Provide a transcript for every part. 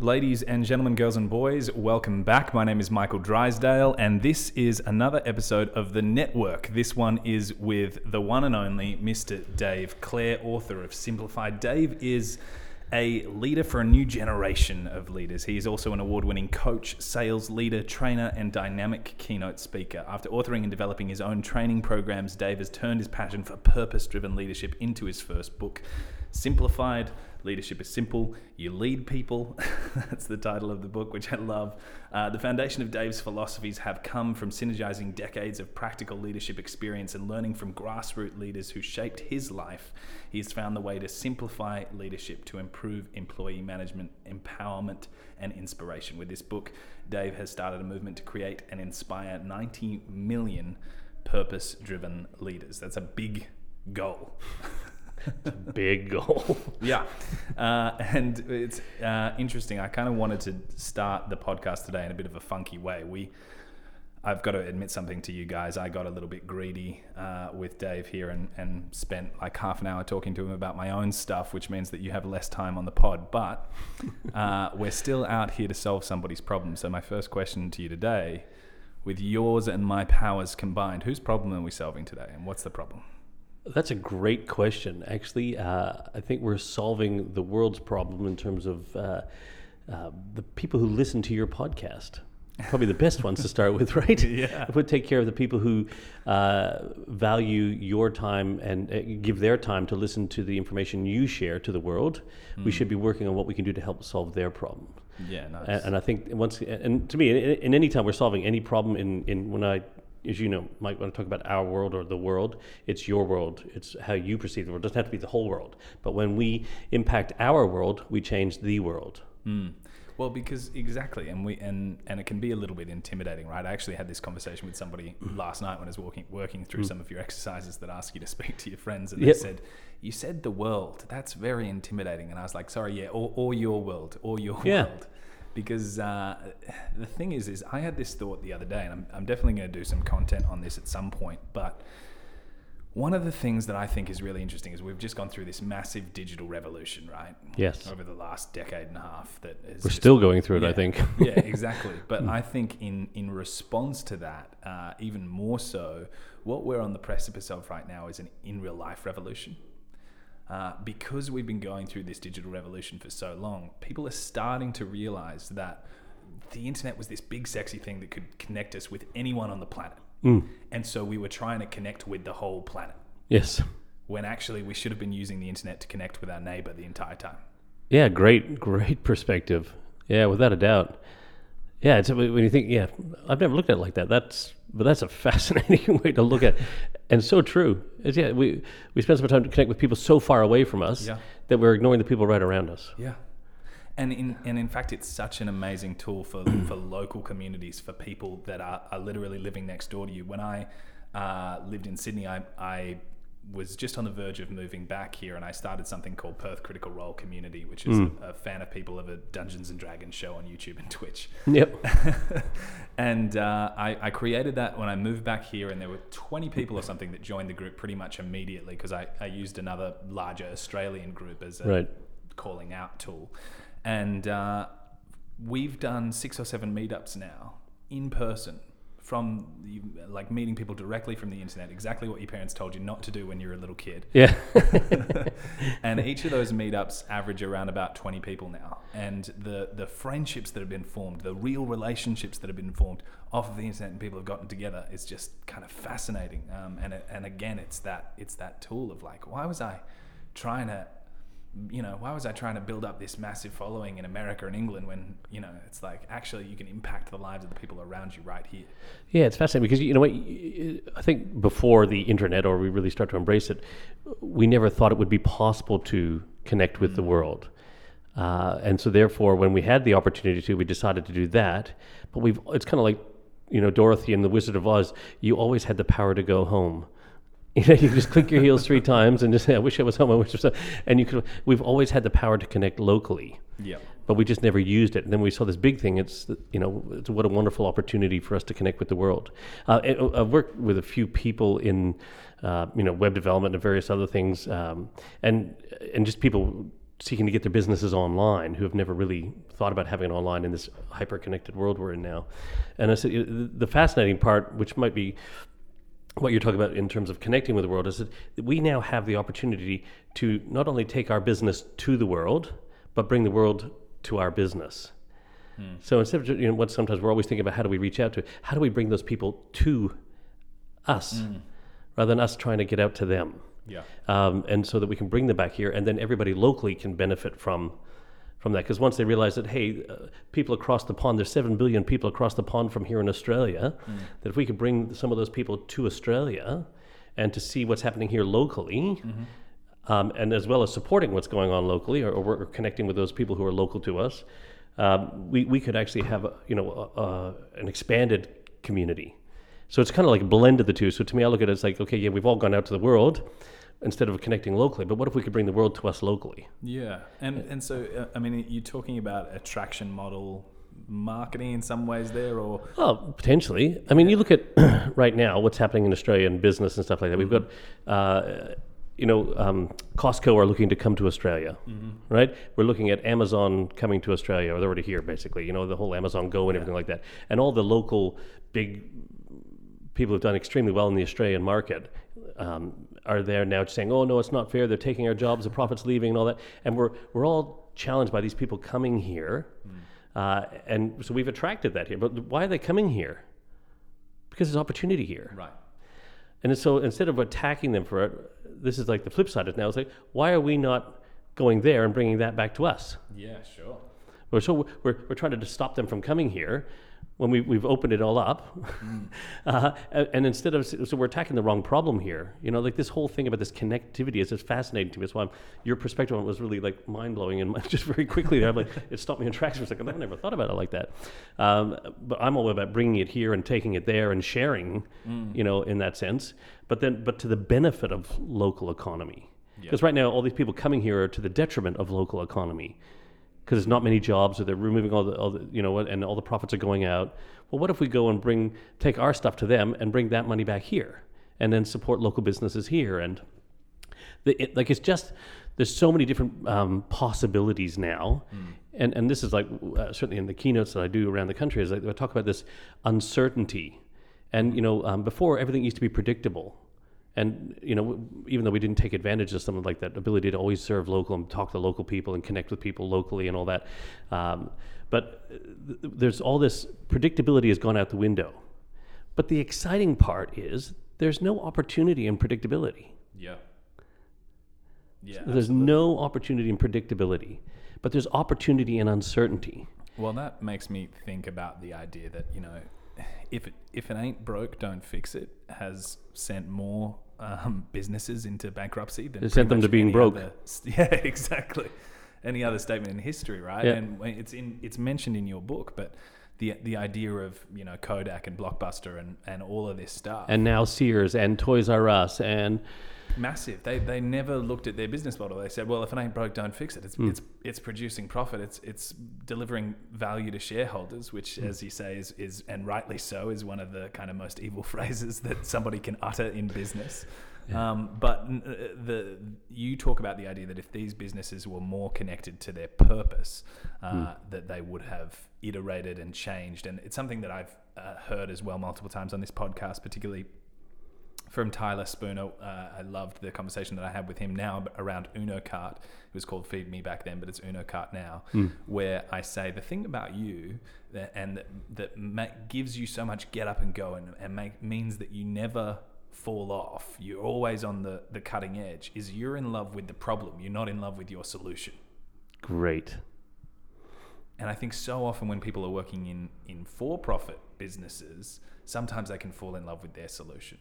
Ladies and gentlemen, girls and boys, welcome back. My name is Michael Drysdale, and this is another episode of The Network. This one is with the one and only Mr. Dave Clare, author of Simplified. Dave is a leader for a new generation of leaders. He is also an award winning coach, sales leader, trainer, and dynamic keynote speaker. After authoring and developing his own training programs, Dave has turned his passion for purpose driven leadership into his first book, Simplified Leadership is Simple. You lead people. That's the title of the book, which I love. Uh, the foundation of Dave's philosophies have come from synergizing decades of practical leadership experience and learning from grassroots leaders who shaped his life. He's found the way to simplify leadership to improve employee management, empowerment, and inspiration. With this book, Dave has started a movement to create and inspire 90 million purpose driven leaders. That's a big goal. big goal. yeah. Uh, and it's uh, interesting. I kind of wanted to start the podcast today in a bit of a funky way. We, I've got to admit something to you guys. I got a little bit greedy uh, with Dave here and, and spent like half an hour talking to him about my own stuff, which means that you have less time on the pod. But uh, we're still out here to solve somebody's problem. So, my first question to you today with yours and my powers combined, whose problem are we solving today and what's the problem? That's a great question. Actually, uh, I think we're solving the world's problem in terms of uh, uh, the people who listen to your podcast. Probably the best ones to start with, right? Yeah. If we take care of the people who uh, value your time and uh, give their time to listen to the information you share to the world, mm. we hmm. should be working on what we can do to help solve their problem. Yeah, nice. And, and I think once, and to me, in, in any time we're solving any problem, in, in when I as you know, Mike, when I talk about our world or the world, it's your world. It's how you perceive the world. It doesn't have to be the whole world. But when we impact our world, we change the world. Mm. Well, because exactly, and we and and it can be a little bit intimidating, right? I actually had this conversation with somebody last night when I was walking working through mm. some of your exercises that ask you to speak to your friends, and yep. they said, "You said the world. That's very intimidating." And I was like, "Sorry, yeah, or, or your world, or your yeah. world." Because uh, the thing is, is I had this thought the other day, and I'm, I'm definitely going to do some content on this at some point. But one of the things that I think is really interesting is we've just gone through this massive digital revolution, right? Yes. Over the last decade and a half, that we're just, still going through it. Yeah, I think. yeah, exactly. But I think in in response to that, uh, even more so, what we're on the precipice of right now is an in real life revolution. Uh, because we've been going through this digital revolution for so long, people are starting to realize that the internet was this big, sexy thing that could connect us with anyone on the planet. Mm. And so we were trying to connect with the whole planet. Yes. When actually we should have been using the internet to connect with our neighbor the entire time. Yeah, great, great perspective. Yeah, without a doubt. Yeah, it's, when you think, yeah, I've never looked at it like that. That's but that's a fascinating way to look at, it. and so true. It's, yeah, we we spend so much time to connect with people so far away from us yeah. that we're ignoring the people right around us. Yeah, and in and in fact, it's such an amazing tool for for local communities for people that are, are literally living next door to you. When I uh, lived in Sydney, I I was just on the verge of moving back here, and I started something called Perth Critical Role Community, which is mm. a, a, fan of people of a Dungeons and Dragons show on YouTube and Twitch. Yep. and uh, I, I, created that when I moved back here, and there were 20 people or something that joined the group pretty much immediately because I, I used another larger Australian group as a right. calling out tool. And uh, we've done six or seven meetups now in person from like meeting people directly from the internet, exactly what your parents told you not to do when you were a little kid. Yeah. and each of those meetups average around about 20 people now. And the, the friendships that have been formed, the real relationships that have been formed off of the internet and people have gotten together is just kind of fascinating. Um, and, it, and again, it's that, it's that tool of like, why was I trying to you know, why was I trying to build up this massive following in America and England when, you know, it's like actually you can impact the lives of the people around you right here. Yeah, it's fascinating because, you know what, I think before the internet or we really start to embrace it, we never thought it would be possible to connect with mm. the world. Uh, and so therefore, when we had the opportunity to, we decided to do that. But we've, it's kind of like, you know, Dorothy and the Wizard of Oz, you always had the power to go home. You know, you just click your heels three times and just say, "I wish I was home. I wish I was." Home. And you could. We've always had the power to connect locally. Yeah. But we just never used it. And then we saw this big thing. It's you know, it's what a wonderful opportunity for us to connect with the world. Uh, uh I've worked with a few people in, uh, you know, web development and various other things, um, and and just people seeking to get their businesses online who have never really thought about having it online in this hyper connected world we're in now. And I said you know, the the fascinating part, which might be what you're talking about in terms of connecting with the world, is that we now have the opportunity to not only take our business to the world, but bring the world to our business. So instead of you know what sometimes we're always thinking about how do we reach out to, how do we bring those people to us, rather than us trying to get out to them Yeah. um, and so that we can bring them back here, and then everybody locally can benefit from from that. Because once they realize that, hey, uh, people across the pond, there's seven billion people across the pond from here in Australia, that if we could bring some of those people to Australia, and to see what's happening here locally. Um, and as well as supporting what's going on locally, or, or connecting with those people who are local to us, um, we, we could actually have a, you know a, a, an expanded community. So it's kind of like a blend of the two. So to me, I look at it as like, okay, yeah, we've all gone out to the world instead of connecting locally, but what if we could bring the world to us locally? Yeah, and and so uh, I mean, you're talking about attraction model marketing in some ways there, or Well, potentially. I mean, you look at right now what's happening in Australia in business and stuff like that. We've got, uh, you know, um, Costco are looking to come to Australia, right? We're looking at Amazon coming to Australia, or they're already here, basically. You know, the whole Amazon Go and everything like that, and all the local big people who've done extremely well in the Australian market um, are there now saying, "Oh no, it's not fair. They're taking our jobs. The profits leaving, and all that." And we're we're all challenged by these people coming here, uh, and so we've attracted that here. But why are they coming here? Because there's opportunity here. right? And so instead of attacking them for it, this is like the flip side of it now. It's like, why are we not going there and bringing that back to us? Yeah, sure. We're, so we're, we're trying to stop them from coming here when we, we've opened it all up. uh, and, instead of, so we're attacking the wrong problem here. You know, like this whole thing about this connectivity is just fascinating to me. That's why I'm, your perspective on it was really like mind blowing and just very quickly there, I'm like, it stopped me in tracks for a second. I've never thought about it like that. Um, but I'm all about bringing it here and taking it there and sharing, you know, in that sense. But then, but to the benefit of local economy. Because right now, all these people coming here are to the detriment of local economy because there's not many jobs, or they're removing all the, all the, you know, what- and all the profits are going out. Well, what if we go and bring, take our stuff to them and bring that money back here, and then support local businesses here? And the, it, like it's just there's so many different um, possibilities now, and and this is like uh, certainly in the keynotes that I do around the country is like I talk about this uncertainty, and you know um, before everything used to be predictable. And you know, even though we didn't take advantage of something like that ability to always serve local and talk to local people and connect with people locally and all that, um, but uh, th- there's all this predictability has gone out the window. But the exciting part is there's no opportunity in predictability. Yeah. Yeah. There's no opportunity in predictability, but there's opportunity in uncertainty. Well, that makes me think about the idea that you know, if it if it ain't broke, don't fix it. Has sent more um, businesses into bankruptcy than It sent them to being broke. other- yeah, exactly. Any other statement in history, right? Yeah. And it's in it's mentioned in your book, but the the idea of you know Kodak and Blockbuster and and all of this stuff And now Sears and Toys R Us and massive. They they never looked at their business model. They said, well, if it ain't broke, don't fix it. It's Hmm. it's it's producing profit. It's it's delivering value to shareholders, which, Hmm. as you say, is is and rightly so, is one of the kind of most evil phrases that somebody can utter in business. Um, but uh, the you talk about the idea that if these businesses were more connected to their purpose, uh, Hmm. that they would have iterated and changed. And it's something that I've uh, heard as well multiple times on this podcast, particularly from Tyler Spooner. Uh, I loved the conversation that I had with him now around Uno Kart. It was called Feed Me back then, but it's Uno Kart now, where I say the thing about you that, and that, that gives you so much get up and go and, and make, means that you never fall off. You're always on the, the cutting edge. Is you're in love with the problem. You're not in love with your solution. great. And I think so often when people are working in, in for profit businesses, sometimes they can fall in love with their solution.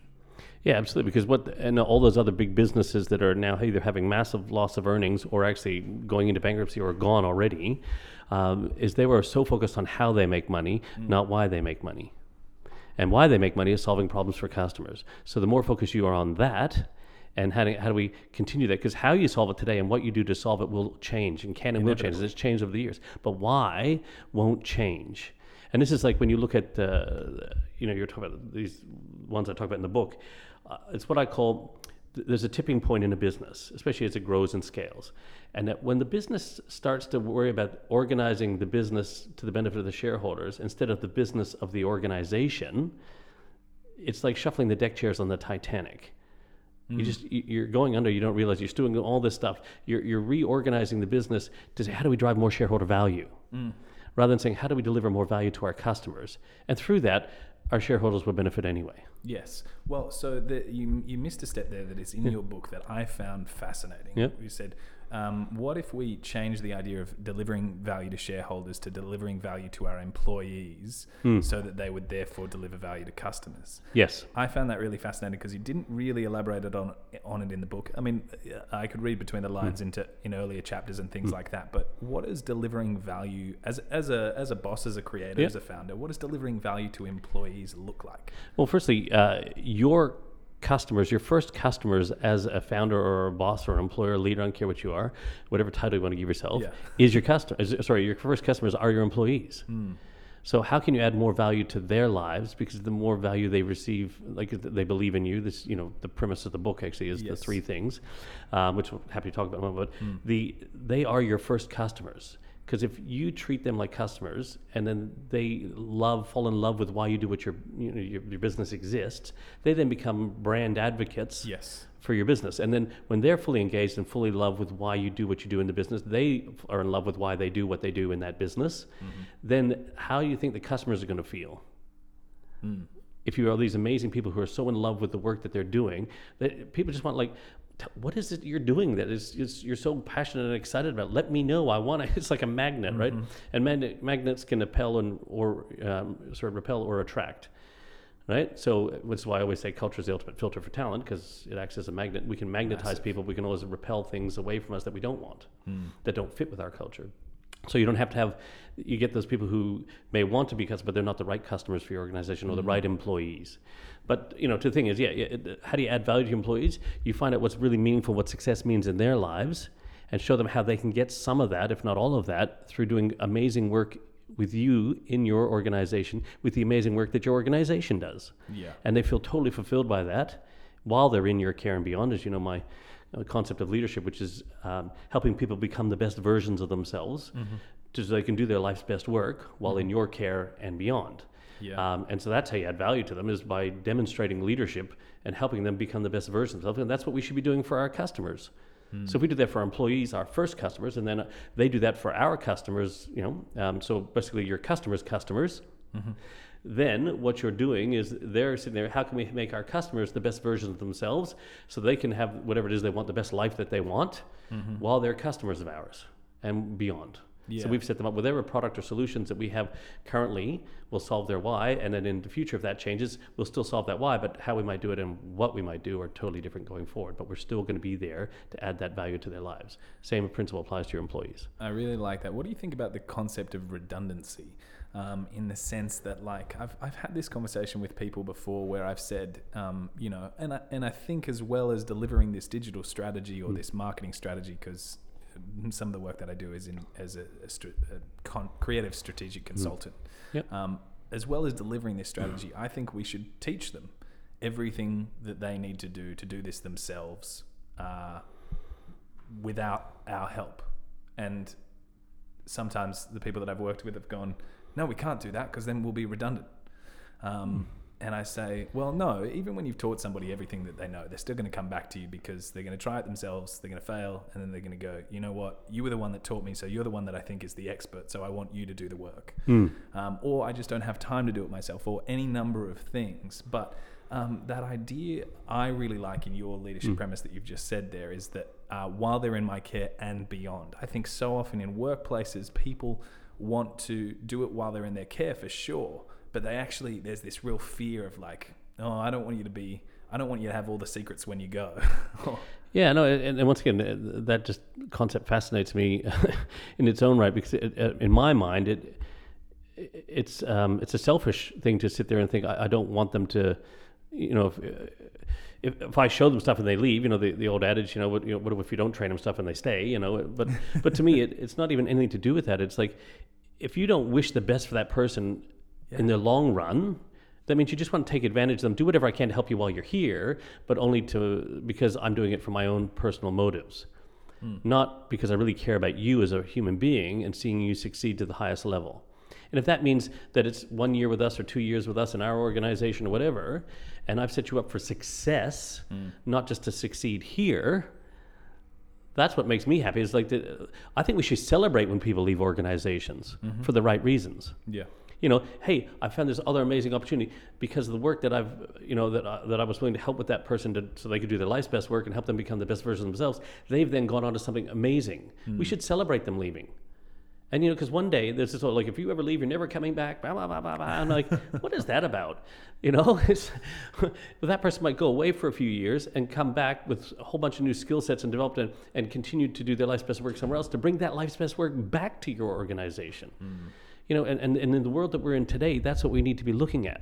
Yeah, absolutely. Because what and all those other big businesses that are now either having massive loss of earnings or actually going into bankruptcy or gone already, um, is they were so focused on how they make money, not why they make money. And why they make money is solving problems for customers. So the more focused you are on that, and how do, how do we continue that? Because how you solve it today and what you do to solve it will change and can and will change. It's changed over the years. But why won't change. And this is like when you look at, uh, you know, you're talking about these ones I talk about in the book. Uh, it's what I call th- there's a tipping point in a business, especially as it grows and scales, and that when the business starts to worry about organizing the business to the benefit of the shareholders instead of the business of the organization, it's like shuffling the deck chairs on the Titanic. You just you- you're going under. You don't realize you're doing all this stuff. You're you're reorganizing the business to say how do we drive more shareholder value, rather than saying how do we deliver more value to our customers, and through that, our shareholders will benefit anyway. Yes. Well, so the, you you missed a step there that is in your book that I found fascinating. Yep. You said, um, "What if we change the idea of delivering value to shareholders to delivering value to our employees, Hmm. so that they would therefore deliver value to customers?" Yes. I found that really fascinating because you didn't really elaborate it on on it in the book. I mean, I could read between the lines into in earlier chapters and things like that. But what is delivering value as as a as a boss, as a creator, Yeah. as a founder? What does delivering value to employees look like? Well, firstly, uh, your customers, your first customers as a founder or a boss or an employer, leader, I don't care what you are, whatever title you want to give yourself, Yeah. is your customer. Is, sorry, your first customers are your employees. Hmm. So how can you add more value to their lives? Because the more value they receive, like they believe in you. This, you know, the premise of the book actually is the three things, um, which we're happy to talk about. in a moment, But Hmm. the they are your first customers. Because if you treat them like customers, and then they love, fall in love with why you do what your you know, your, your business exists, they then become brand advocates Yes. for your business. And then when they're fully engaged and fully in love with why you do what you do in the business, they are in love with why they do what they do in that business. Mm-hmm. Then how do you think the customers are going to feel? Hmm. If you are these amazing people who are so in love with the work that they're doing, that people just want like, "T- what is it you're doing that is, is you're so passionate and excited about? Let me know. I want to. It's like a magnet, right? And magnet, magnets can repel and or um, sort of repel or attract right? So, which is why I always say culture is the ultimate filter for talent because it acts as a magnet. We can magnetize Massive. people. We can always repel things away from us that we don't want, that don't fit with our culture. So you don't have to have. You get those people who may want to be customers, but they're not the right customers for your organization or the mm-hmm. right employees. But you know, the thing is, yeah, it, how do you add value to your employees? You find out what's really meaningful, what success means in their lives, and show them how they can get some of that, if not all of that, through doing amazing work with you in your organization, with the amazing work that your organization does Yeah. and they feel totally fulfilled by that while they're in your care and beyond as you know my concept of leadership which is um, helping people become the best versions of themselves so they can do their life's best work while in your care and beyond. Yeah. um, and so that's how you add value to them is by demonstrating leadership and helping them become the best versions of themselves and that's what we should be doing for our customers. So if we do that for our employees, our first customers, and then uh, they do that for our customers, you know, um, so basically your customers' customers, then what you're doing is they're sitting there, how can we make our customers the best versions of themselves so they can have whatever it is they want, the best life that they want, mm-hmm. while they're customers of ours and beyond. Yeah. So we've set them up whatever product or solutions that we have currently will solve their why, and then in the future, if that changes, we'll still solve that why. But how we might do it and what we might do are totally different going forward. But we're still going to be there to add that value to their lives. Same principle applies to your employees. I really like that. What do you think about the concept of redundancy? Um, in the sense that, like, I've, I've had this conversation with people before where I've said, um, you know, and I, and I think as well as delivering this digital strategy or this marketing strategy, because some of the work that I do is in as a, a, str- a con- creative strategic consultant. Yep. Um, as well as delivering this strategy, I think we should teach them everything that they need to do to do this themselves uh, without our help. And sometimes the people that I've worked with have gone, no, we can't do that because then we'll be redundant. Um, and I say, well, no, even when you've taught somebody everything that they know, they're still going to come back to you because they're going to try it themselves, they're going to fail, and then they're going to go, you know what, you were the one that taught me, so you're the one that I think is the expert, so I want you to do the work. Um, or I just don't have time to do it myself, or any number of things. But um, that idea I really like in your leadership premise that you've just said there is that uh, while they're in my care and beyond, I think so often in workplaces, people want to do it while they're in their care for sure, but they actually, there's this real fear of like, oh, I don't want you to be, I don't want you to have all the secrets when you go. Yeah, no, and, and once again, that just concept fascinates me in its own right because, it, in my mind, it it's um, it's a selfish thing to sit there and think I, I don't want them to, you know, if, if if I show them stuff and they leave, you know, the, the old adage, you know, what, you know, what if you don't train them stuff and they stay, you know, but but to me, it, it's not even anything to do with that. It's like if you don't wish the best for that person in the long run, that means you just want to take advantage of them, do whatever I can to help you while you're here, but only to because I'm doing it for my own personal motives. Hmm. Not because I really care about you as a human being and seeing you succeed to the highest level. And if that means that it's one year with us or two years with us in our organization or whatever, and I've set you up for success, hmm. not just to succeed here, that's what makes me happy. Is like the, I think we should celebrate when people leave organizations mm-hmm. for the right reasons. Yeah. You know, hey, I found this other amazing opportunity because of the work that I've, you know, that I, that I was willing to help with that person to, so they could do their life's best work and help them become the best version of themselves. They've then gone on to something amazing. We hmm. should celebrate them leaving. And you know, because one day there's this whole like, if you ever leave, you're never coming back. Blah blah blah blah blah. I'm like, what is that about? You know, well, that person might go away for a few years and come back with a whole bunch of new skill sets and develop and, and continue to do their life's best work somewhere else to bring that life's best work back to your organization. You know, and, and, and in the world that we're in today, that's what we need to be looking at,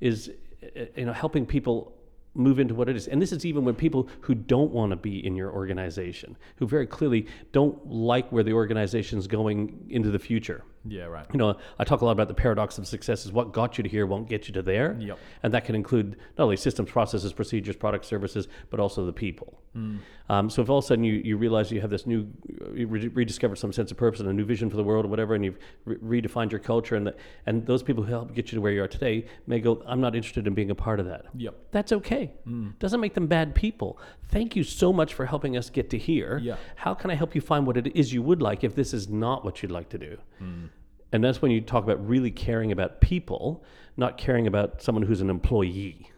is uh, you know helping people move into what it is. And this is even when people who don't want to be in your organization, who very clearly don't like where the organization is going into the future. Yeah. Right. You know, I talk a lot about the paradox of success is what got you to here won't get you to there. Yep. And that can include not only systems, processes, procedures, products, services, but also the people. Mm. Um, so if all of a sudden you, you realize you have this new, uh, you re- rediscovered some sense of purpose and a new vision for the world or whatever, and you've re- redefined your culture, and, the, and those people who help get you to where you are today may go, I'm not interested in being a part of that. Yep. That's okay. Mm. Doesn't make them bad people. Thank you so much for helping us get to here. Yeah. How can I help you find what it is you would like if this is not what you'd like to do? Mm. And that's when you talk about really caring about people, not caring about someone who's an employee.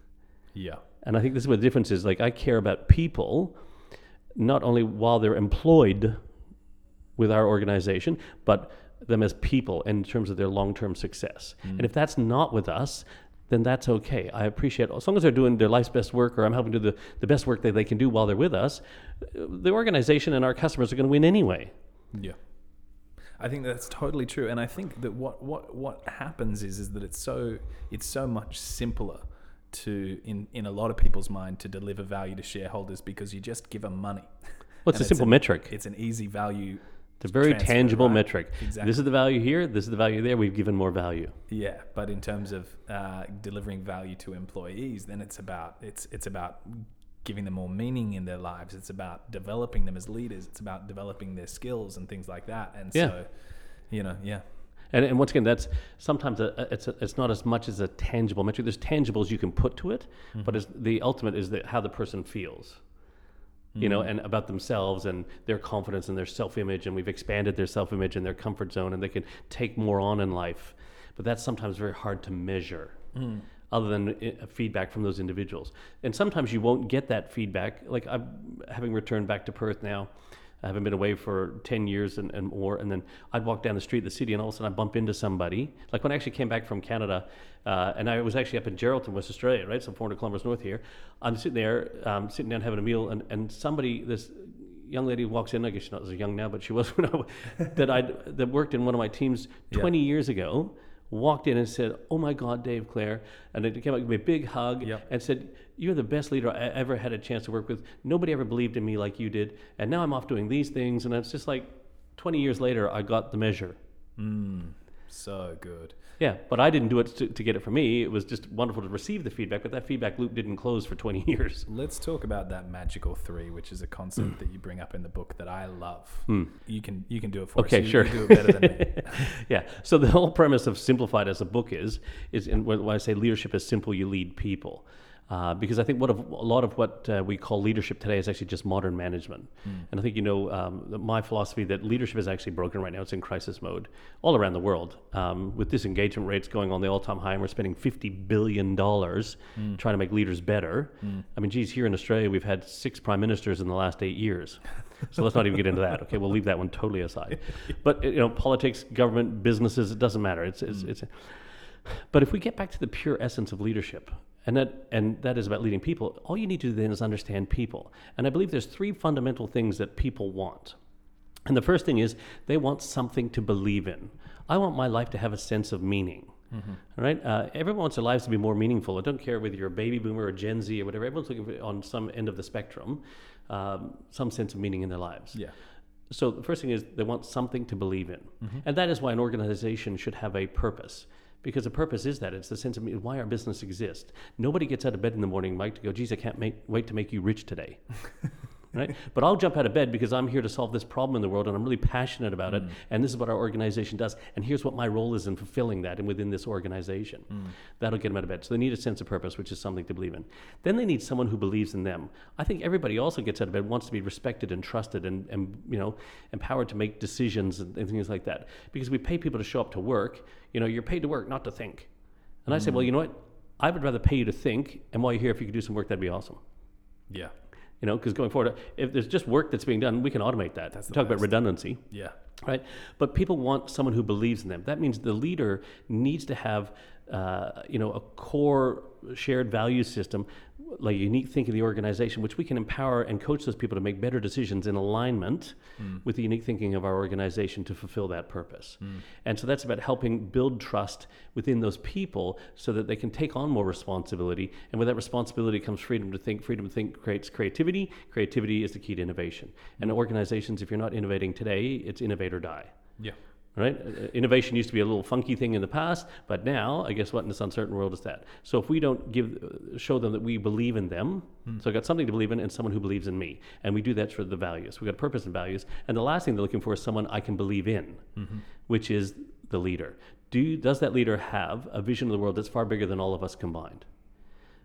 Yeah. And I think this is what the difference is. Like I care about people, not only while they're employed with our organization, but them as people in terms of their long-term success. Mm. And if that's not with us, then that's okay. I appreciate as long as they're doing their life's best work, or I'm helping do the, the best work that they can do while they're with us. The organization and our customers are going to win anyway. Yeah. I think that's totally true, and I think that what what what happens is is that it's so it's so much simpler to in in a lot of people's mind to deliver value to shareholders because you just give them money. Well, it's And a simple an- metric. It's an easy value. It's a very tangible right? metric. Exactly. This is the value here. This is the value there. We've given more value. Yeah, but in terms of uh, delivering value to employees, then it's about it's it's about giving them more meaning in their lives. It's about developing them as leaders. It's about developing their skills and things like that. And Yeah. so, you know, yeah, And, and once again, that's sometimes a, it's, a, it's not as much as a tangible metric. There's tangibles you can put to it, mm-hmm. but it's, the ultimate is that how the person feels, you know, mm-hmm. and about themselves and their confidence and their self-image. And we've expanded their self-image and their comfort zone, and they can take more on in life. But that's sometimes very hard to measure. Mm. Other than i- feedback from those individuals, and sometimes you won't get that feedback. Like I'm having returned back to Perth now, I haven't been away for 10 years and, and more. And then I'd walk down the street of the city and all of a sudden I'd bump into somebody. Like when I actually came back from Canada, uh, and I was actually up in Geraldton, West Australia, right? So 400 kilometers north here. I'm sitting there, um, sitting down having a meal, and, and somebody, this young lady walks in, I guess she's not as young now, but she was when I, that, I that worked in one of my teams 20 years ago. Walked in and said, "Oh my God, Dave Clare," and it came up gave me a big hug Yep. and said, "You're the best leader I ever had a chance to work with. Nobody ever believed in me like you did, and now I'm off doing these things." And it's just like, 20 years later, I got the measure. Hmm. so good. Yeah, but I didn't do it to, to get it for me. It was just wonderful to receive the feedback, but that feedback loop didn't close for 20 years. Let's talk about that magical three, which is a concept mm. that you bring up in the book that I love. Mm. You can you can do it for Okay, us. You, sure. You do it better than me. yeah. So the whole premise of Simplified as a book is is and when I say leadership is simple, you lead people. Uh, because I think what of, a lot of what uh, we call leadership today is actually just modern management, and I think you know um, my philosophy that leadership is actually broken right now. It's in crisis mode all around the world, um, with disengagement rates going on the all-time high, and we're spending fifty billion dollars trying to make leaders better. I mean, geez, here in Australia, we've had six prime ministers in the last eight years. So let's not even get into that. Okay, we'll leave that one totally aside. But you know, politics, government, businesses, it doesn't matter. It's it's, it's but if we get back to the pure essence of leadership, and that and that is about leading people, all you need to do then is understand people. And I believe there's three fundamental things that people want. And the first thing is they want something to believe in. I want my life to have a sense of meaning. Right? Uh, everyone wants their lives to be more meaningful. I don't care whether you're a baby boomer or Gen Z or whatever. Everyone's looking for, on some end of the spectrum, um, some sense of meaning in their lives. Yeah. So the first thing is they want something to believe in, and that is why an organization should have a purpose, because the purpose is that it's the sense of why our business exists. Nobody gets out of bed in the morning, Mike, to go, geez, I can't make, wait to make you rich today. right? But I'll jump out of bed because I'm here to solve this problem in the world and I'm really passionate about Mm. it. And this is what our organization does. And here's what my role is in fulfilling that and within this organization. Mm. That'll get them out of bed. So they need a sense of purpose, which is something to believe in. Then they need someone who believes in them. I think everybody also gets out of bed, wants to be respected and trusted and, and you know, empowered to make decisions and, and things like that. Because we pay people to show up to work. You know, you're paid to work, not to think. And I say, well, you know what? I would rather pay you to think, and while you're here, if you could do some work, that'd be awesome. Yeah. You know, because going forward, if there's just work that's being done, we can automate that. That's Talk about redundancy, Yeah. right? But people want someone who believes in them. That means the leader needs to have, uh, you know, a core shared value system, like unique thinking of the organization, which we can empower and coach those people to make better decisions in alignment hmm. with the unique thinking of our organization to fulfill that purpose. Hmm. And so that's about helping build trust within those people so that they can take on more responsibility. And with that responsibility comes freedom to think. Freedom to think creates creativity. Creativity is the key to innovation. And hmm. organizations, if you're not innovating today, it's innovate or die Yeah. Right? Uh, Innovation used to be a little funky thing in the past, but now, I guess what in this uncertain world is that? So if we don't give, uh, show them that we believe in them, so I got something to believe in and someone who believes in me, and we do that for the values. We got purpose and values, and the last thing they're looking for is someone I can believe in, which is the leader. Do does that leader have a vision of the world that's far bigger than all of us combined?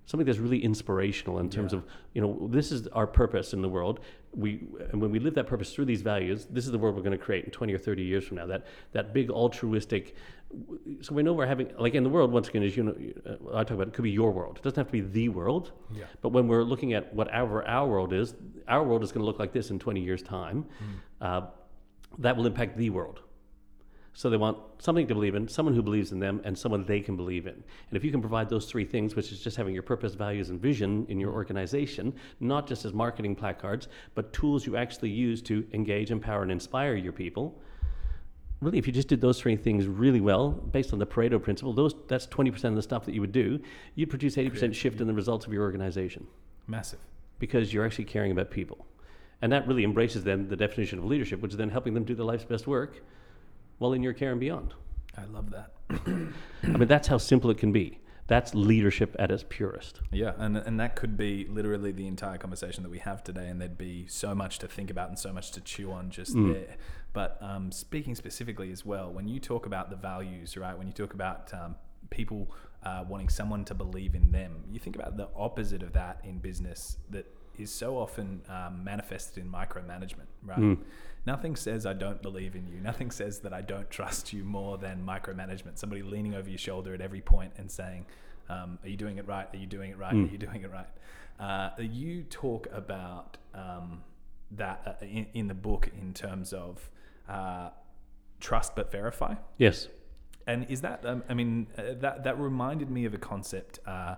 Something that's really inspirational in terms Yeah. of you know this is our purpose in the world. We and when we live that purpose through these values this is the world we're going to create in 20 or 30 years from now. That that big altruistic so we know we're having like in the world once again as you know uh, i talk about it could be your world. It doesn't have to be the world. Yeah. but when we're looking at what our our world is our world is going to look like this in 20 years time uh, that will impact the world so they want something to believe in, someone who believes in them, and someone they can believe in. And if you can provide those three things, which is just having your purpose, values, and vision in your organization, not just as marketing placards, but tools you actually use to engage, empower, and inspire your people. Really, if you just did those three things really well, based on the Pareto principle, those that's 20% of the stuff that you would do, you'd produce 80% shift in the results of your organization Massive. because you're actually caring about people. And that really embraces then the definition of leadership, which is then helping them do their life's best work while in your care and beyond. I love that. I mean, that's how simple it can be. That's leadership at its purest. Yeah, and and that could be literally the entire conversation that we have today, and there'd be so much to think about and so much to chew on just there. But um, speaking specifically as well, when you talk about the values, right? When you talk about um, people uh, wanting someone to believe in them, you think about the opposite of that in business that is so often um, manifested in micromanagement, right? Nothing says I don't believe in you. Nothing says that I don't trust you more than micromanagement. Somebody leaning over your shoulder at every point and saying, um, "Are you doing it right? Are you doing it right? Are you doing it right?" Uh, you talk about um, that uh, in, in the book in terms of uh, trust but verify. Yes. And is that? Um, I mean, uh, that that reminded me of a concept uh,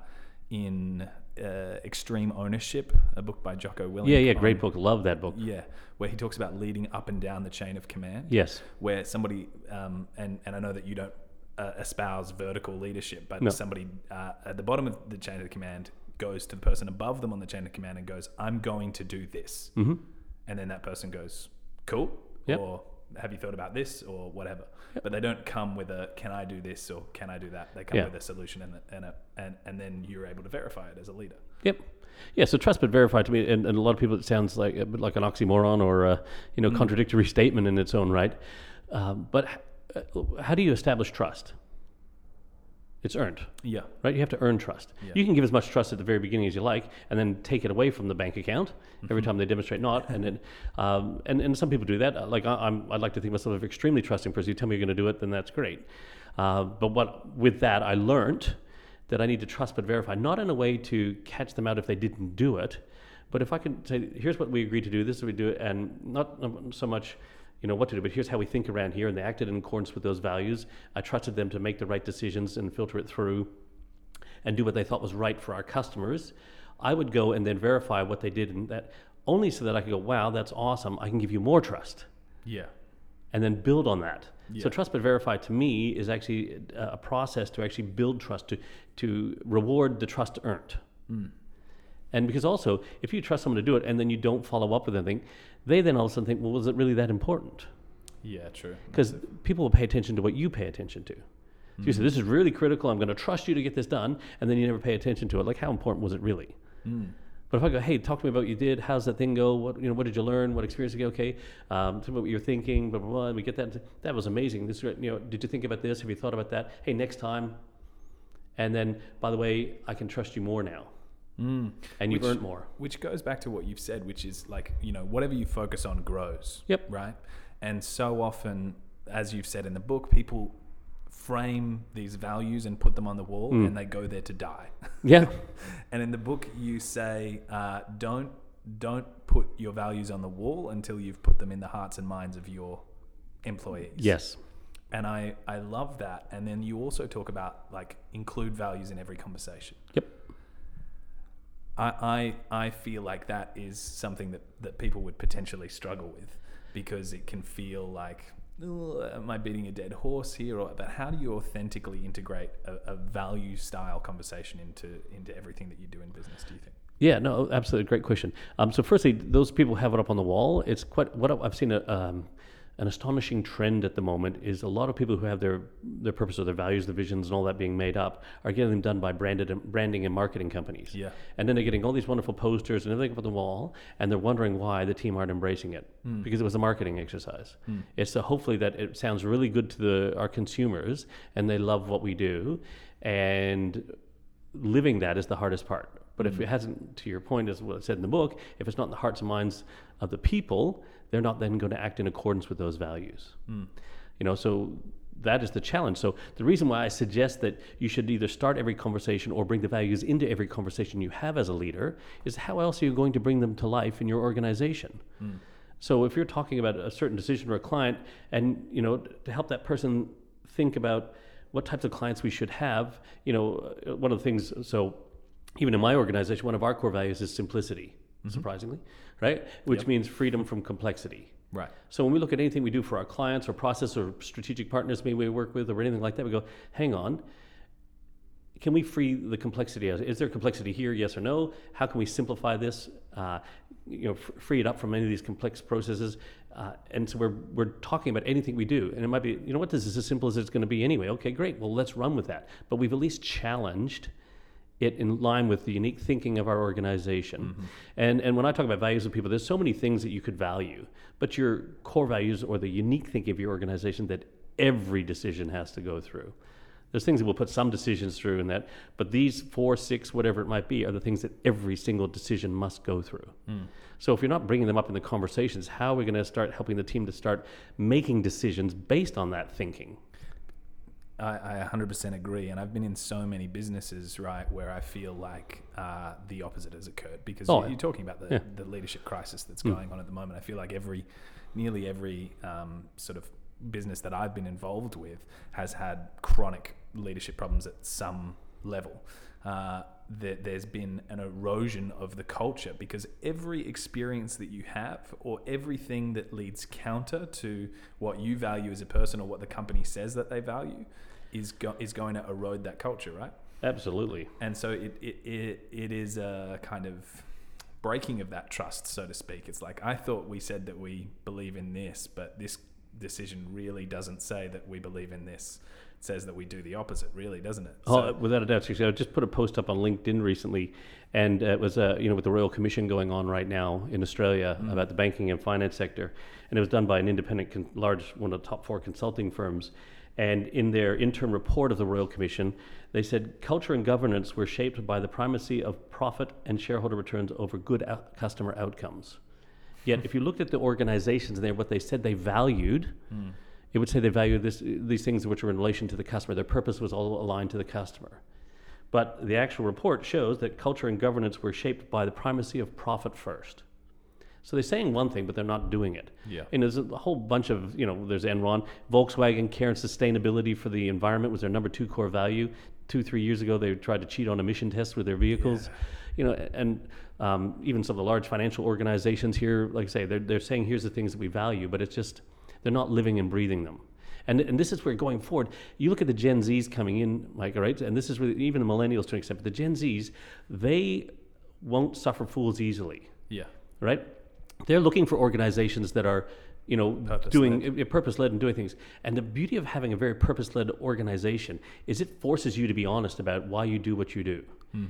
in uh, Extreme Ownership, a book by Jocko Willink. Yeah, yeah, on- great book. Love that book. Yeah, where he talks about leading up and down the chain of command. Yes. Where somebody, um, and and I know that you don't uh, espouse vertical leadership, but No. somebody uh, at the bottom of the chain of command goes to the person above them on the chain of command and goes, "I'm going to do this," Mm-hmm. and then that person goes, "Cool," Yep. or "Have you thought about this?" or whatever. But they don't come with a "Can I do this?" or "Can I do that?" They come Yeah. with a solution and a, and, a, and and then you're able to verify it as a leader. Yep. Yeah, so trust but verify to me, and, and a lot of people it sounds like a bit like an oxymoron or a you know contradictory statement in its own right. Um, but h- uh, how do you establish trust? It's earned, Yeah, right? You have to earn trust. Yeah. You can give as much trust at the very beginning as you like, and then take it away from the bank account every Mm-hmm. time they demonstrate not. And then, um, and, and some people do that. Uh, Like I, I'm, I'd like to think of myself as an extremely trusting person. You tell me you're going to do it, then that's great. Uh, but what with that, I learned that I need to trust but verify, not in a way to catch them out if they didn't do it, but if I can say, here's what we agreed to do, this is what we do it, and not so much, you know, what to do, but here's how we think around here, and they acted in accordance with those values. I trusted them to make the right decisions and filter it through and do what they thought was right for our customers. I would go and then verify what they did, and that only so that I could go, wow, that's awesome. I can give you more trust yeah, and then build on that. Yeah. So trust but verify to me is actually a process to actually build trust to to reward the trust earned. Hmm. And because also, if you trust someone to do it and then you don't follow up with anything, they then all of a sudden think, well, was it really that important? yeah, true. Because people will pay attention to what you pay attention to. So you say, this is really critical. I'm going to trust you to get this done. And then you never pay attention to it. Like, how important was it really? But if I go, hey, talk to me about what you did. How's that thing go? What you know? What did you learn? What experience did you get? Okay, um, tell me what you're thinking. Blah blah blah. And we get that. That was amazing. This, you know, did you think about this? Have you thought about that? Hey, next time. And then, by the way, I can trust you more now. And you've Which- earned more. Which goes back to what you've said, which is like, you know, whatever you focus on grows. Yep. Right. And so often, as you've said in the book, people frame these values and put them on the wall Mm. and they go there to die. Yeah. and in the book, you say, uh, don't don't put your values on the wall until you've put them in the hearts and minds of your employees. yes. And I, I love that. And then you also talk about like include values in every conversation. Yep. I, I, I feel like that is something that, that people would potentially struggle with because it can feel like, "Ugh, am I beating a dead horse here? Or, but how do you authentically integrate a, a value style conversation into, into everything that you do in business, do you think? Yeah, no, absolutely, great question. Um, so, firstly, those people have it up on the wall. It's quite what I've seen a, um, an astonishing trend at the moment is a lot of people who have their their purpose or their values, their visions, and all that being made up are getting them done by branded and branding and marketing companies. Yeah. and then they're getting all these wonderful posters and everything up on the wall, and they're wondering why the team aren't embracing it hmm. because it was a marketing exercise. Hmm. It's to hopefully that it sounds really good to the our consumers and they love what we do, and living that is the hardest part. But if mm. it hasn't, to your point, as what I said in the book, if it's not in the hearts and minds of the people, they're not then going to act in accordance with those values. Mm. You know, so that is the challenge. So the reason why I suggest that you should either start every conversation or bring the values into every conversation you have as a leader is how else are you going to bring them to life in your organization? Mm. So if you're talking about a certain decision for a client, and you know, to help that person think about what types of clients we should have, you know, one of the things. So even in my organization, one of our core values is simplicity. Surprisingly, right? Which means freedom from complexity. Right. So when we look at anything we do for our clients or process or strategic partners maybe we work with or anything like that, we go, hang on, can we free the complexity? Is there complexity here? Yes or no? How can we simplify this? Uh, you know, f- free it up from any of these complex processes. Uh, and so we're we're talking about anything we do, and it might be, you know, what this is as simple as it's going to be anyway. Okay, great. Well, let's run with that. But we've at least challenged it in line with the unique thinking of our organization. Mm-hmm. And and when I talk about values of people, there's so many things that you could value, but your core values or the unique thinking of your organization that every decision has to go through. There's things that we'll put some decisions through in that, but these four, six, whatever it might be, are the things that every single decision must go through. Hmm. So if you're not bringing them up in the conversations, how are we going to start helping the team to start making decisions based on that thinking? I, I 100% agree. And I've been in so many businesses, right, where I feel like uh, the opposite has occurred because Oh, you- you're talking about the, yeah. the leadership crisis that's going on at the moment. I feel like every, nearly every um, sort of business that I've been involved with has had chronic leadership problems at some level. Uh, there, there's been an erosion of the culture because every experience that you have or everything that leads counter to what you value as a person or what the company says that they value is go- is going to erode that culture, right? Absolutely. And so it, it, it, it is a kind of breaking of that trust, so to speak. It's like, I thought we said that we believe in this, but this decision really doesn't say that we believe in this. It says that we do the opposite, really, doesn't it? Oh, without a doubt. Seriously, I just put a post up on LinkedIn recently, and it was, uh, you know, with the Royal Commission going on right now in Australia about the banking and finance sector, and it was done by an independent, con- large, one of the top four consulting firms. And in their interim report of the Royal Commission, they said culture and governance were shaped by the primacy of profit and shareholder returns over good out- customer outcomes. Yet, if you looked at the organizations there, what they said they valued, hmm. it would say they valued this, these things which were in relation to the customer. Their purpose was all aligned to the customer. But the actual report shows that culture and governance were shaped by the primacy of profit first. So they're saying one thing, but they're not doing it. Yeah. And there's a whole bunch of, you know, there's Enron, Volkswagen, care and sustainability for the environment was their number two core value. Two, three years ago, they tried to cheat on emission tests with their vehicles. You know, and um, even some of the large financial organizations here, like I say, they're, they're saying here's the things that we value, but it's just they're not living and breathing them. And, and this is where going forward, you look at the Gen Zs coming in, Mike, right? And this is really, even the millennials to an extent, but the Gen Zs, they won't suffer fools easily yeah. right? They're looking for organizations that are you know, Purpose-led. doing uh, purpose led and doing things. And the beauty of having a very purpose led organization is it forces you to be honest about why you do what you do.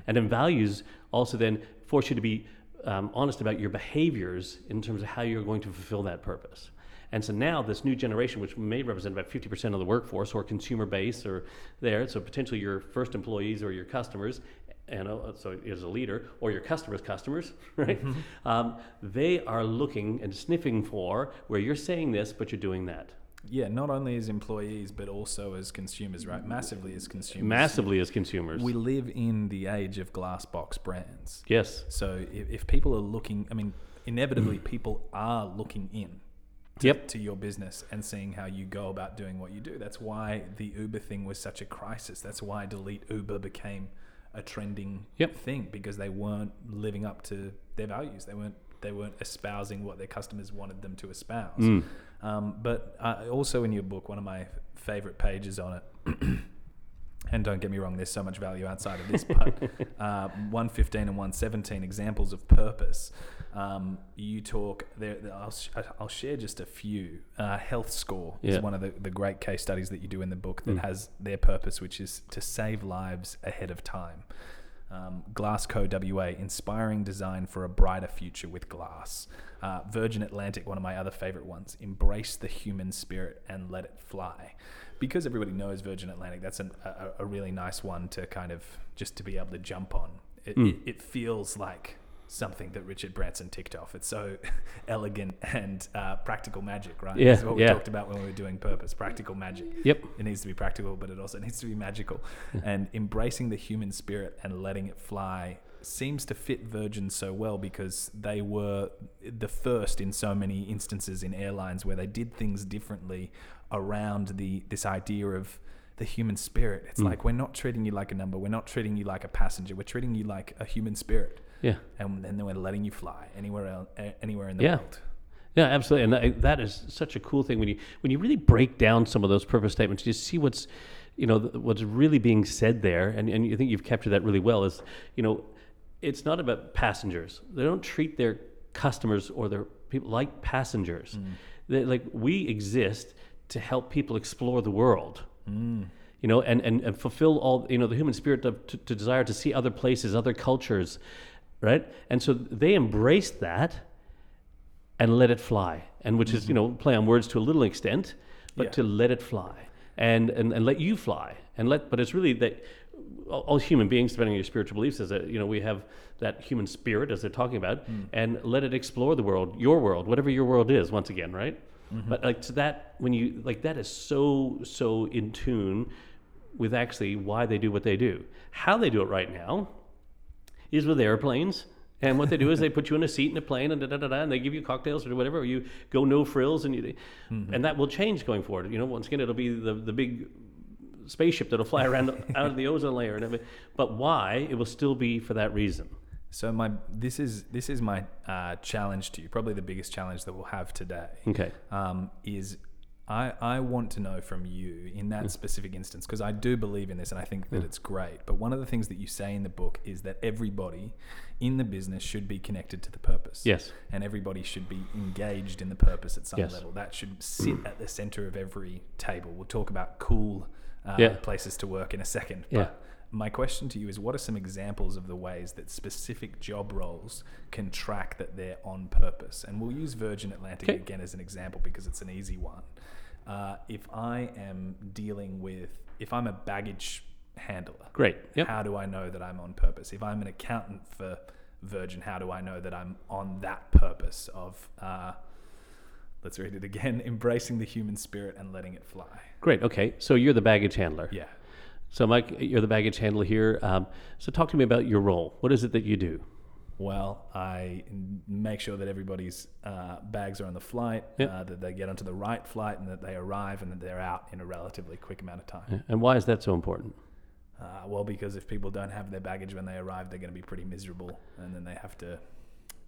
And then values also then force you to be um, honest about your behaviors in terms of how you're going to fulfill that purpose. And so now this new generation, which may represent about 50% of the workforce or consumer base or there, so potentially your first employees or your customers, and uh, so as a leader or your customers' customers, right? Um, they are looking and sniffing for where you're saying this, but you're doing that. Yeah, not only as employees, but also as consumers, right? Massively as consumers. Massively as consumers. We live in the age of glass box brands. yes. So if, if people are looking, I mean, inevitably people are looking in to, Yep. to your business and seeing how you go about doing what you do. That's why the Uber thing was such a crisis. That's why Delete Uber became a trending Yep. thing because they weren't living up to their values. They weren't they weren't espousing what their customers wanted them to espouse. Mm. Um, but uh, also in your book, one of my favorite pages on it, and don't get me wrong, there's so much value outside of this, but uh, 115 and 117 examples of purpose. Um, you talk there. I'll, sh- I'll share just a few. Uh, Health Score Yeah. is one of the, the great case studies that you do in the book that Mm. has their purpose, which is to save lives ahead of time. Um, Glassco WA, inspiring design for a brighter future with glass. Uh, Virgin Atlantic, one of my other favorite ones, embrace the human spirit and let it fly. Because everybody knows Virgin Atlantic, that's an, a, a really nice one to kind of just to be able to jump on. It, Mm. it, it feels like something that Richard Branson ticked off. It's so elegant and uh, practical magic, right? Yeah, That's what we yeah. talked about when we were doing purpose, practical magic Yep. it needs to be practical, but it also needs to be magical. and embracing the human spirit and letting it fly seems to fit Virgin so well because they were the first in so many instances in airlines where they did things differently around the this idea of the human spirit. It's Mm. like we're not treating you like a number, we're not treating you like a passenger, we're treating you like a human spirit, Yeah. and, and then we're letting you fly anywhere else, anywhere in the Yeah. world. Yeah, absolutely, and that, that is such a cool thing when you when you really break down some of those purpose statements, you see what's, you know, what's really being said there, and and you think you've captured that really well. Is you know, it's not about passengers. They don't treat their customers or their people like passengers. They, like we exist to help people explore the world. You know, and, and, and fulfill all you know the human spirit of, to, to desire to see other places, other cultures, right? And so they embraced that and let it fly, and which is mm-hmm. you know play on words to a little extent, but Yeah. to let it fly and, and and let you fly and let. But it's really that all, all human beings, depending on your spiritual beliefs, is that you know we have that human spirit as they're talking about, mm. and let it explore the world, your world, whatever your world is. Once again, right? Mm-hmm. But like to that, when you like that is so so in tune with actually why they do what they do. How they do it right now is with airplanes. And what they do is they put you in a seat in a plane and da da da da, and they give you cocktails or whatever, or you go no frills, and you, mm-hmm. and that will change going forward. You know, once again, it'll be the the big spaceship that'll fly around out of the ozone layer and everything. But why? It will still be for that reason. So my this is this is my uh, challenge to you, probably the biggest challenge that we'll have today. Okay. um, is I, I want to know from you in that specific instance because I do believe in this and I think that it's great. But one of the things that you say in the book is that everybody in the business should be connected to the purpose. Yes. And everybody should be engaged in the purpose at some Yes. level. That should sit at the center of every table. We'll talk about cool uh, Yeah. places to work in a second. Yeah. But my question to you is what are some examples of the ways that specific job roles can track that they're on purpose? And we'll use Virgin Atlantic Okay. again as an example because it's an easy one. Uh, if I am dealing with, if I'm a baggage handler, Great. Yep. how do I know that I'm on purpose? If I'm an accountant for Virgin, how do I know that I'm on that purpose of, uh, let's read it again, embracing the human spirit and letting it fly? Great. Okay. So you're the baggage handler. Yeah. So Mike, you're the baggage handler here. Um, so talk to me about your role. What is it that you do? Well, I make sure that everybody's uh, bags are on the flight, Yep. uh, that they get onto the right flight, and that they arrive and that they're out in a relatively quick amount of time. And why is that so important? Uh, well, because if people don't have their baggage when they arrive, they're going to be pretty miserable, and then they have to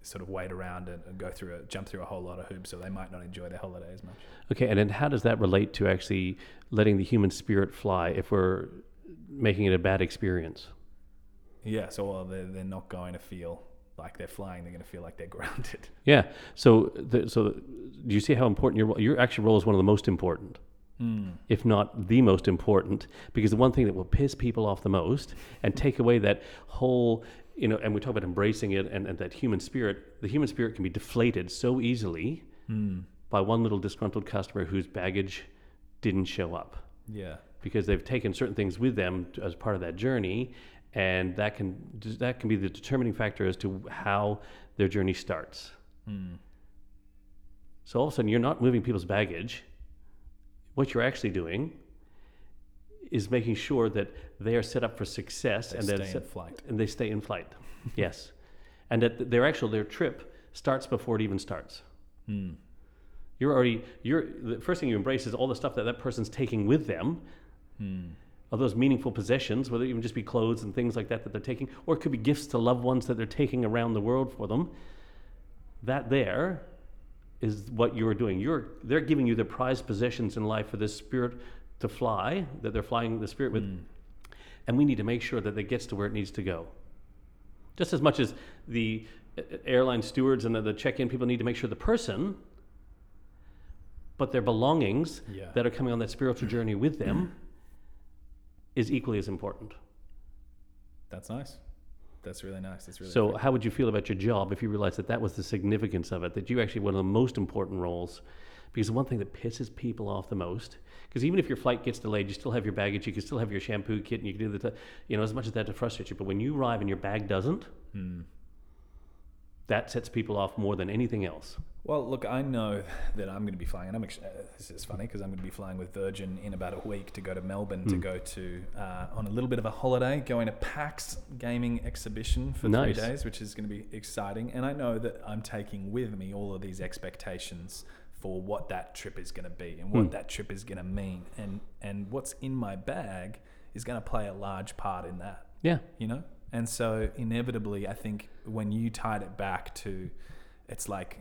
sort of wait around and, and go through a jump through a whole lot of hoops, so they might not enjoy their holiday as much. Okay, and then how does that relate to actually letting the human spirit fly if we're making it a bad experience? Yeah, so well, they're, they're not going to feel like they're flying, they're going to feel like they're grounded. Yeah. So, the, so do you see how important your role- your actual role is one of the most important, hmm. if not the most important? Because the one thing that will piss people off the most and take away that whole, you know, and we talk about embracing it and, and that human spirit. The human spirit can be deflated so easily hmm. by one little disgruntled customer whose baggage didn't show up Yeah. Because they've taken certain things with them as part of that journey, and that can that can be the determining factor as to how their journey starts. Hmm. So all of a sudden, you're not moving people's baggage. What you're actually doing is making sure that they are set up for success They and they're stay in flight. and they stay in flight. yes, and that their actual their trip starts before it even starts. Hmm. You're already you're the first thing you embrace is all the stuff that that person's taking with them. Hmm. Of those meaningful possessions, whether it even just be clothes and things like that that they're taking, or it could be gifts to loved ones that they're taking around the world for them. That there is what you're doing. You're they're giving you the prized possessions in life for this spirit to fly that they're flying the spirit with, hmm. and we need to make sure that it gets to where it needs to go. Just as much as the uh, uh, airline stewards and the, the check-in people need to make sure the person, but their belongings Yeah. that are coming on that spiritual journey with them is equally as important. That's nice. That's really nice. That's really So, how would you feel about your job if you realized that that was the significance of it? That you actually one of the most important roles? Because the one thing that pisses people off the most, because even if your flight gets delayed, you still have your baggage, you can still have your shampoo kit, and you can do the, t- you know, as much as that to frustrate you. But when you arrive and your bag doesn't, hmm. That sets people off more than anything else. Well, look, I know that I'm going to be flying, and I'm actually, uh, this is funny because I'm going to be flying with Virgin in about a week to go to Melbourne Hmm. to go to uh, on a little bit of a holiday, going to PAX Gaming Exhibition for Nice. three days, which is going to be exciting. And I know that I'm taking with me all of these expectations for what that trip is going to be and what Hmm. that trip is going to mean, and and what's in my bag is going to play a large part in that Yeah, you know and so inevitably i think when you tied it back to it's like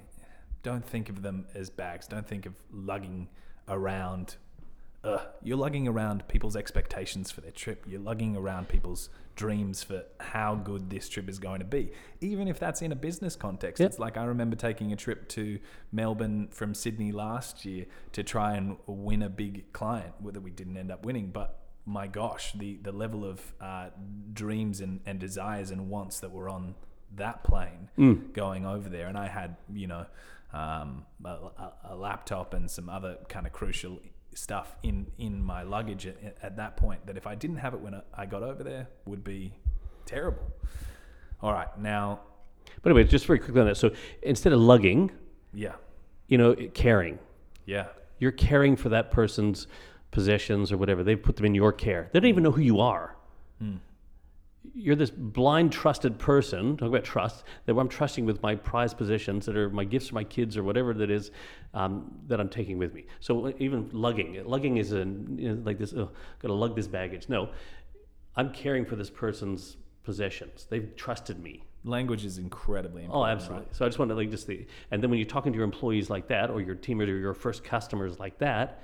don't think of them as bags. Don't think of lugging around you're lugging around people's expectations for their trip. You're lugging around people's dreams for how good this trip is going to be. Even if that's in a business context Yep. it's like i remember taking a trip to melbourne from sydney last year to try and win a big client whether we didn't end up winning but my gosh, the, the level of uh, dreams and, and desires and wants that were on that plane going over there. And I had, you know, um, a, a- a laptop and some other kind of crucial stuff in, in my luggage at, at that point that if I didn't have it when I got over there would be terrible. All right, now, but anyway, just very quickly on that. So instead of lugging, yeah, you know, caring. yeah, You're caring for that person's possessions or whatever. They've put them in your care. They don't even know who you are. You're this blind, trusted person. Talk about trust. That I'm trusting with my prized possessions that are my gifts for my kids or whatever that is um, that I'm taking with me. So even lugging, lugging is a, you know, like this. Oh, got to lug this baggage. No, I'm caring for this person's possessions. They've trusted me. language is incredibly important. Oh, right? absolutely. So I just want to like just the, and then when you're talking to your employees like that, or your team or your first customers like that,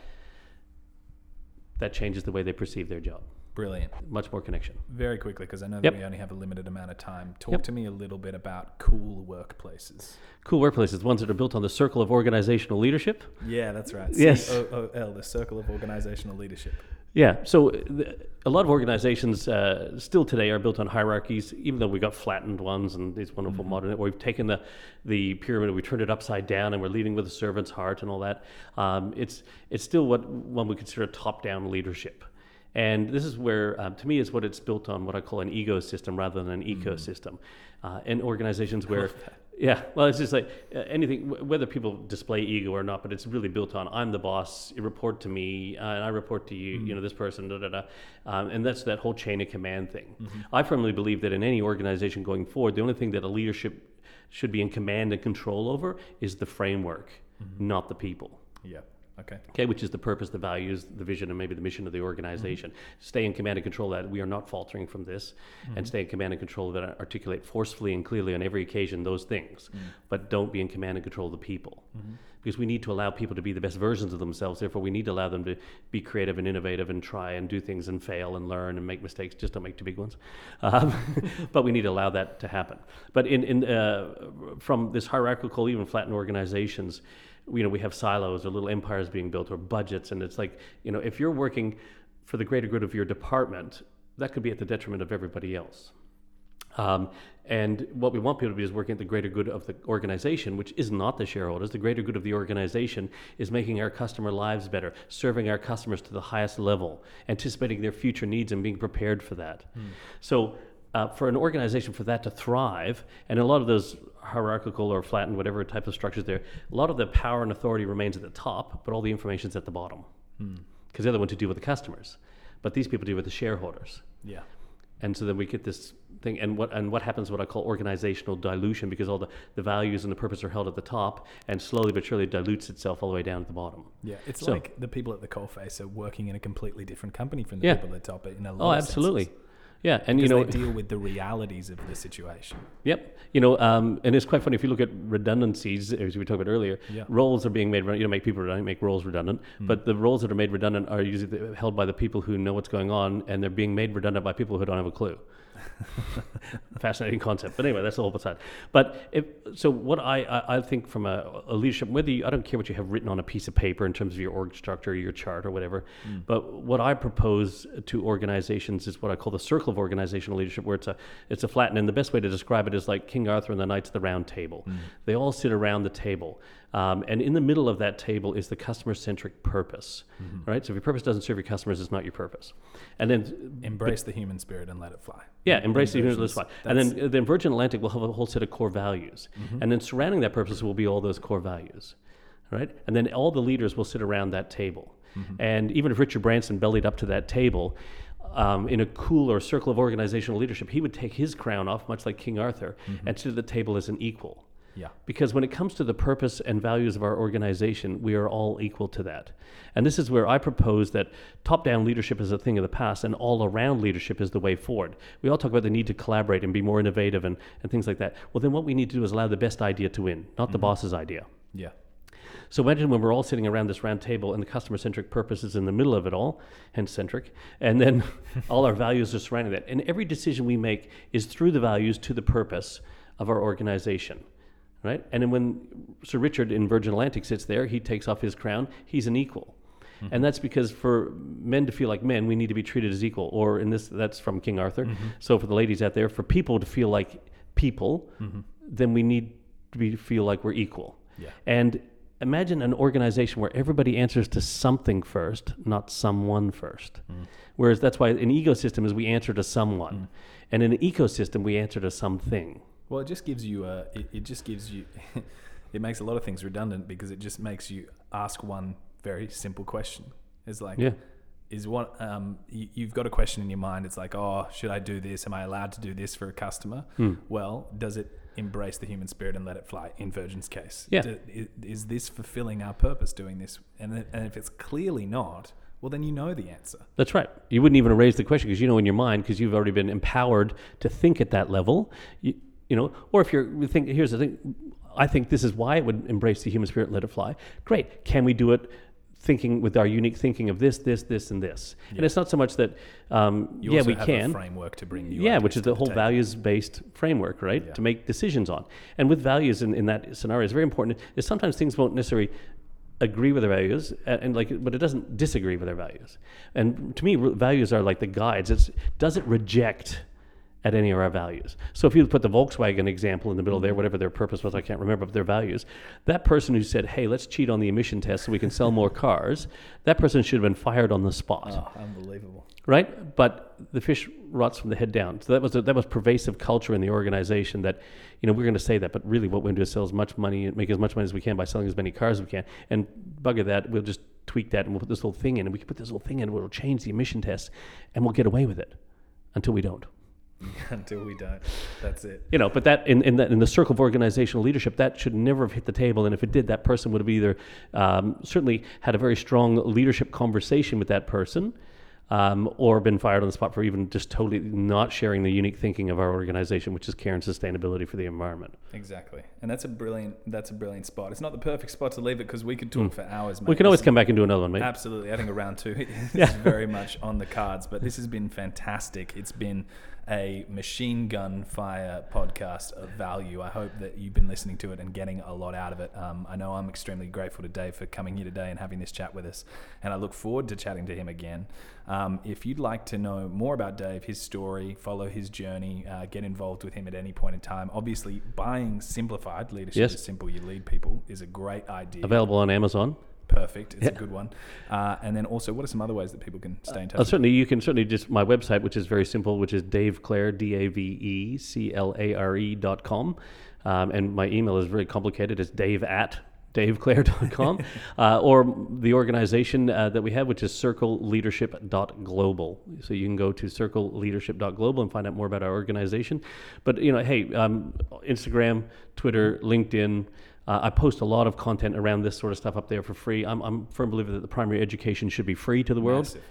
that changes the way they perceive their job. Brilliant. Much more connection. Very quickly, because I know that Yep. we only have a limited amount of time. Talk Yep. to me a little bit about cool workplaces. Cool workplaces, ones that are built on the circle of organizational leadership. Yeah, that's right. Yes. COOL, the Circle of Organizational Leadership. Yeah. So the, a lot of organizations uh, still today are built on hierarchies, even though we've got flattened ones and these wonderful modern. We've taken the the pyramid, we turned it upside down, and we're leading with a servant's heart and all that. Um, it's it's still what one would consider top down leadership. And this is where, um, to me, is what it's built on what I call an egosystem rather than an ecosystem. Uh, and organizations where, yeah, well, it's just like uh, anything, wh- whether people display ego or not, but it's really built on I'm the boss, you report to me, uh, and I report to you, you know, this person, da da da. Um, and that's that whole chain of command thing. I firmly believe that in any organization going forward, the only thing that a leadership should be in command and control over is the framework, not the people. Yeah. Okay. okay, which is the purpose, the values, the vision, and maybe the mission of the organization. Stay in command and control that. We are not faltering from this, and stay in command and control that. Articulate forcefully and clearly on every occasion those things, but don't be in command and control of the people, because we need to allow people to be the best versions of themselves. Therefore, we need to allow them to be creative and innovative and try and do things and fail and learn and make mistakes. Just don't make too big ones. Um, but we need to allow that to happen. But in, in uh, from this hierarchical, even flattened organizations you know, we have silos or little empires being built or budgets. And it's like, you know, if you're working for the greater good of your department, that could be at the detriment of everybody else. Um, and what we want people to be is working at the greater good of the organization, which is not the shareholders. The greater good of the organization is making our customer lives better, serving our customers to the highest level, anticipating their future needs and being prepared for that. So, uh, for an organization for that to thrive, and a lot of those hierarchical or flattened, whatever type of structures there, a lot of the power and authority remains at the top, but all the information's at the bottom. Because they're the ones who deal with the customers. But these people deal with the shareholders. Yeah. And so then we get this thing, and what and what happens? What I call organizational dilution, because all the, the values and the purpose are held at the top, and slowly but surely dilutes itself all the way down at the bottom. Yeah. It's So- like the people at the coalface are working in a completely different company from the Yeah. people at the top. In a lot Oh, absolutely. senses. Yeah, and you know, they deal with the realities of the situation. Yep. You know, um, and it's quite funny if you look at redundancies, as we talked about earlier. Yeah. Roles are being made. You know, make people redundant, make roles redundant. Hmm. But the roles that are made redundant are usually held by the people who know what's going on, and they're being made redundant by people who don't have a clue. Fascinating concept. But anyway, that's the whole side. But if, so, what I, I, I think from a, a leadership, whether you, I don't care what you have written on a piece of paper in terms of your org structure, your chart, or whatever. Hmm. But what I propose to organizations is what I call the circle of organizational leadership, where it's a it's a flattened. And the best way to describe it is like King Arthur and the Knights of the Round Table. Hmm. They all sit around the table. Um, and in the middle of that table is the customer centric purpose, right? So if your purpose doesn't serve your customers, it's not your purpose. And then Embrace the human spirit and let it fly. yeah, embrace the versions. universe fly. And then, uh, then Virgin Atlantic will have a whole set of core values. And then surrounding that purpose will be all those core values, right? And then all the leaders will sit around that table. And even if Richard Branson bellied up to that table, um, in a cooler circle of organizational leadership, he would take his crown off, much like King Arthur, and sit at the table as an equal. Yeah. Because when it comes to the purpose and values of our organization, we are all equal to that. And this is where I propose that top down leadership is a thing of the past and all around leadership is the way forward. We all talk about the need to collaborate and be more innovative and, and things like that. Well, then what we need to do is allow the best idea to win, not the mm-hmm. boss's idea. Yeah. So imagine when we're all sitting around this round table and the customer centric purpose is in the middle of it all, hence centric, and then all our values are surrounding that. And every decision we make is through the values to the purpose of our organization. Right? And then when Sir Richard in Virgin Atlantic sits there, he takes off his crown, he's an equal. Mm-hmm. And that's because for men to feel like men, we need to be treated as equal. Or in this, that's from King Arthur. Mm-hmm. So for the ladies out there, for people to feel like people, mm-hmm. then we need to be, feel like we're equal. Yeah. And imagine an organization where everybody answers to something first, not someone first. Mm. Whereas that's why an egosystem is we answer to someone, mm. and in an ecosystem we answer to something. Well, it just gives you a. It, it just gives you. it makes a lot of things redundant because it just makes you ask one very simple question. It's like, Yeah. is what um, you, you've got a question in your mind. It's like, oh, should I do this? Am I allowed to do this for a customer? Hmm. Well, does it embrace the human spirit and let it fly? In Virgin's case, Yeah. Do- i- is this fulfilling our purpose doing this? And and if it's clearly not, well, then you know the answer. That's right. You wouldn't even raise the question because you know in your mind because you've already been empowered to think at that level. You, you know, or if you're you think here's the thing, I think this is why it would embrace the human spirit let it fly. Great. Can we do it? Thinking with our unique thinking of this, this, this, and this, and it's not so much that, um, yeah, we have can, a framework to bring you. yeah, which is the whole values-based framework, right? Yeah. To make decisions on, and with values in, in that scenario, it's very important. Is sometimes things won't necessarily agree with our values, and, like, but it doesn't disagree with our values. And to me, values are like the guides. It's does it reject at any of our values? So if you put the Volkswagen example in the middle Mm-hmm. there, whatever their purpose was, I can't remember, but their values, that person who said, "Hey, let's cheat on the emission test so we can sell more cars," that person should have been fired on the spot Oh, unbelievable. right? But the fish rots from the head down. So that was a, that was pervasive culture in the organization that, you know, we're going to say that, but really what we're going to do is sell as much money and make as much money as we can by selling as many cars as we can. And bugger that, we'll just tweak that and we'll put this little thing in, and we can put this little thing in, and it'll change the emission test, and we'll get away with it until we don't. Until we don't. That's it. You know, but that in in, that, in the circle of organizational leadership, that should never have hit the table. And if it did, that person would have either um, certainly had a very strong leadership conversation with that person, um, or been fired on the spot for even just totally not sharing the unique thinking of our organization, which is care and sustainability for the environment. Exactly, and that's a brilliant that's a brilliant spot. It's not the perfect spot to leave it because we could talk for hours. Mate. We can always This- come back and do another one, mate. Absolutely, I think a round two is Yeah. very much on the cards. But this has been fantastic. It's been a machine gun fire podcast of value. I hope that you've been listening to it and getting a lot out of it. Um, I know I'm extremely grateful to Dave for coming here today and having this chat with us, and I look forward to chatting to him again. Um, if you'd like to know more about Dave, his story, follow his journey, uh, get involved with him at any point in time. Obviously, buying Simplified Leadership Yes. is Simple, You Lead People is a great idea. Available on Amazon. Perfect. It's a good one. Uh, and then also, what are some other ways that people can stay in touch? Uh, certainly, you can certainly just my website, which is very simple, which is Dave Clare, D A V E C L A R E dot com. Um, and my email is very complicated. It's dave at daveclare.com uh, or the organization uh, that we have, which is circleleadership.global. So you can go to circleleadership.global and find out more about our organization. But, you know, hey, um, Instagram, Twitter, LinkedIn, uh, I post a lot of content around this sort of stuff up there for free. I'm, I'm a firm believer that the primary education should be free to the world. Massive.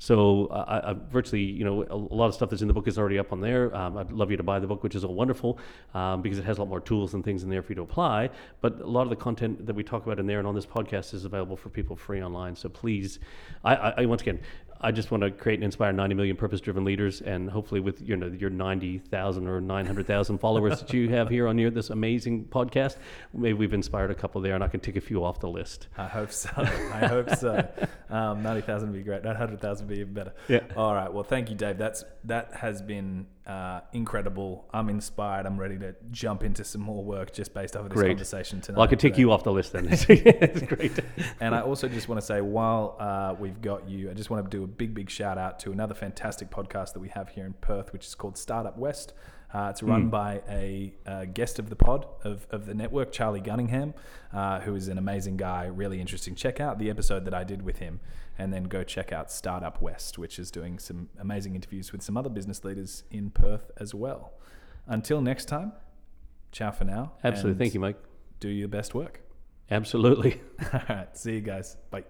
So uh, I, I virtually, you know, a, a lot of stuff that's in the book is already up on there. Um, I'd love you to buy the book, which is all wonderful um, because it has a lot more tools and things in there for you to apply. But a lot of the content that we talk about in there and on this podcast is available for people free online. So please, I, I, I once again, I just want to create and inspire 90 million purpose-driven leaders, and hopefully, with you know your 90,000 or 900,000 followers that you have here on your this amazing podcast, maybe we've inspired a couple there, and I can take a few off the list. I hope so. I hope so. Um, 90,000 would be great. 900,000 would be even better. Yeah. All right. Well, thank you, Dave. That's That has been uh, incredible. I'm inspired. I'm ready to jump into some more work just based off of this Great. conversation tonight. Well, I could tick you off the list then. it's great. And I also just want to say, while uh, we've got you, I just want to do a big, big shout out to another fantastic podcast that we have here in Perth, which is called Startup West. Uh, it's run by a, uh guest of the pod of, of the network, Charlie Gunningham, uh, who is an amazing guy, really interesting. Check out the episode that I did with him, and then go check out Startup West, which is doing some amazing interviews with some other business leaders in Perth as well. Until next time, ciao for now. Absolutely. Thank you, Mike. Do your best work. Absolutely. All right. See you guys. Bye.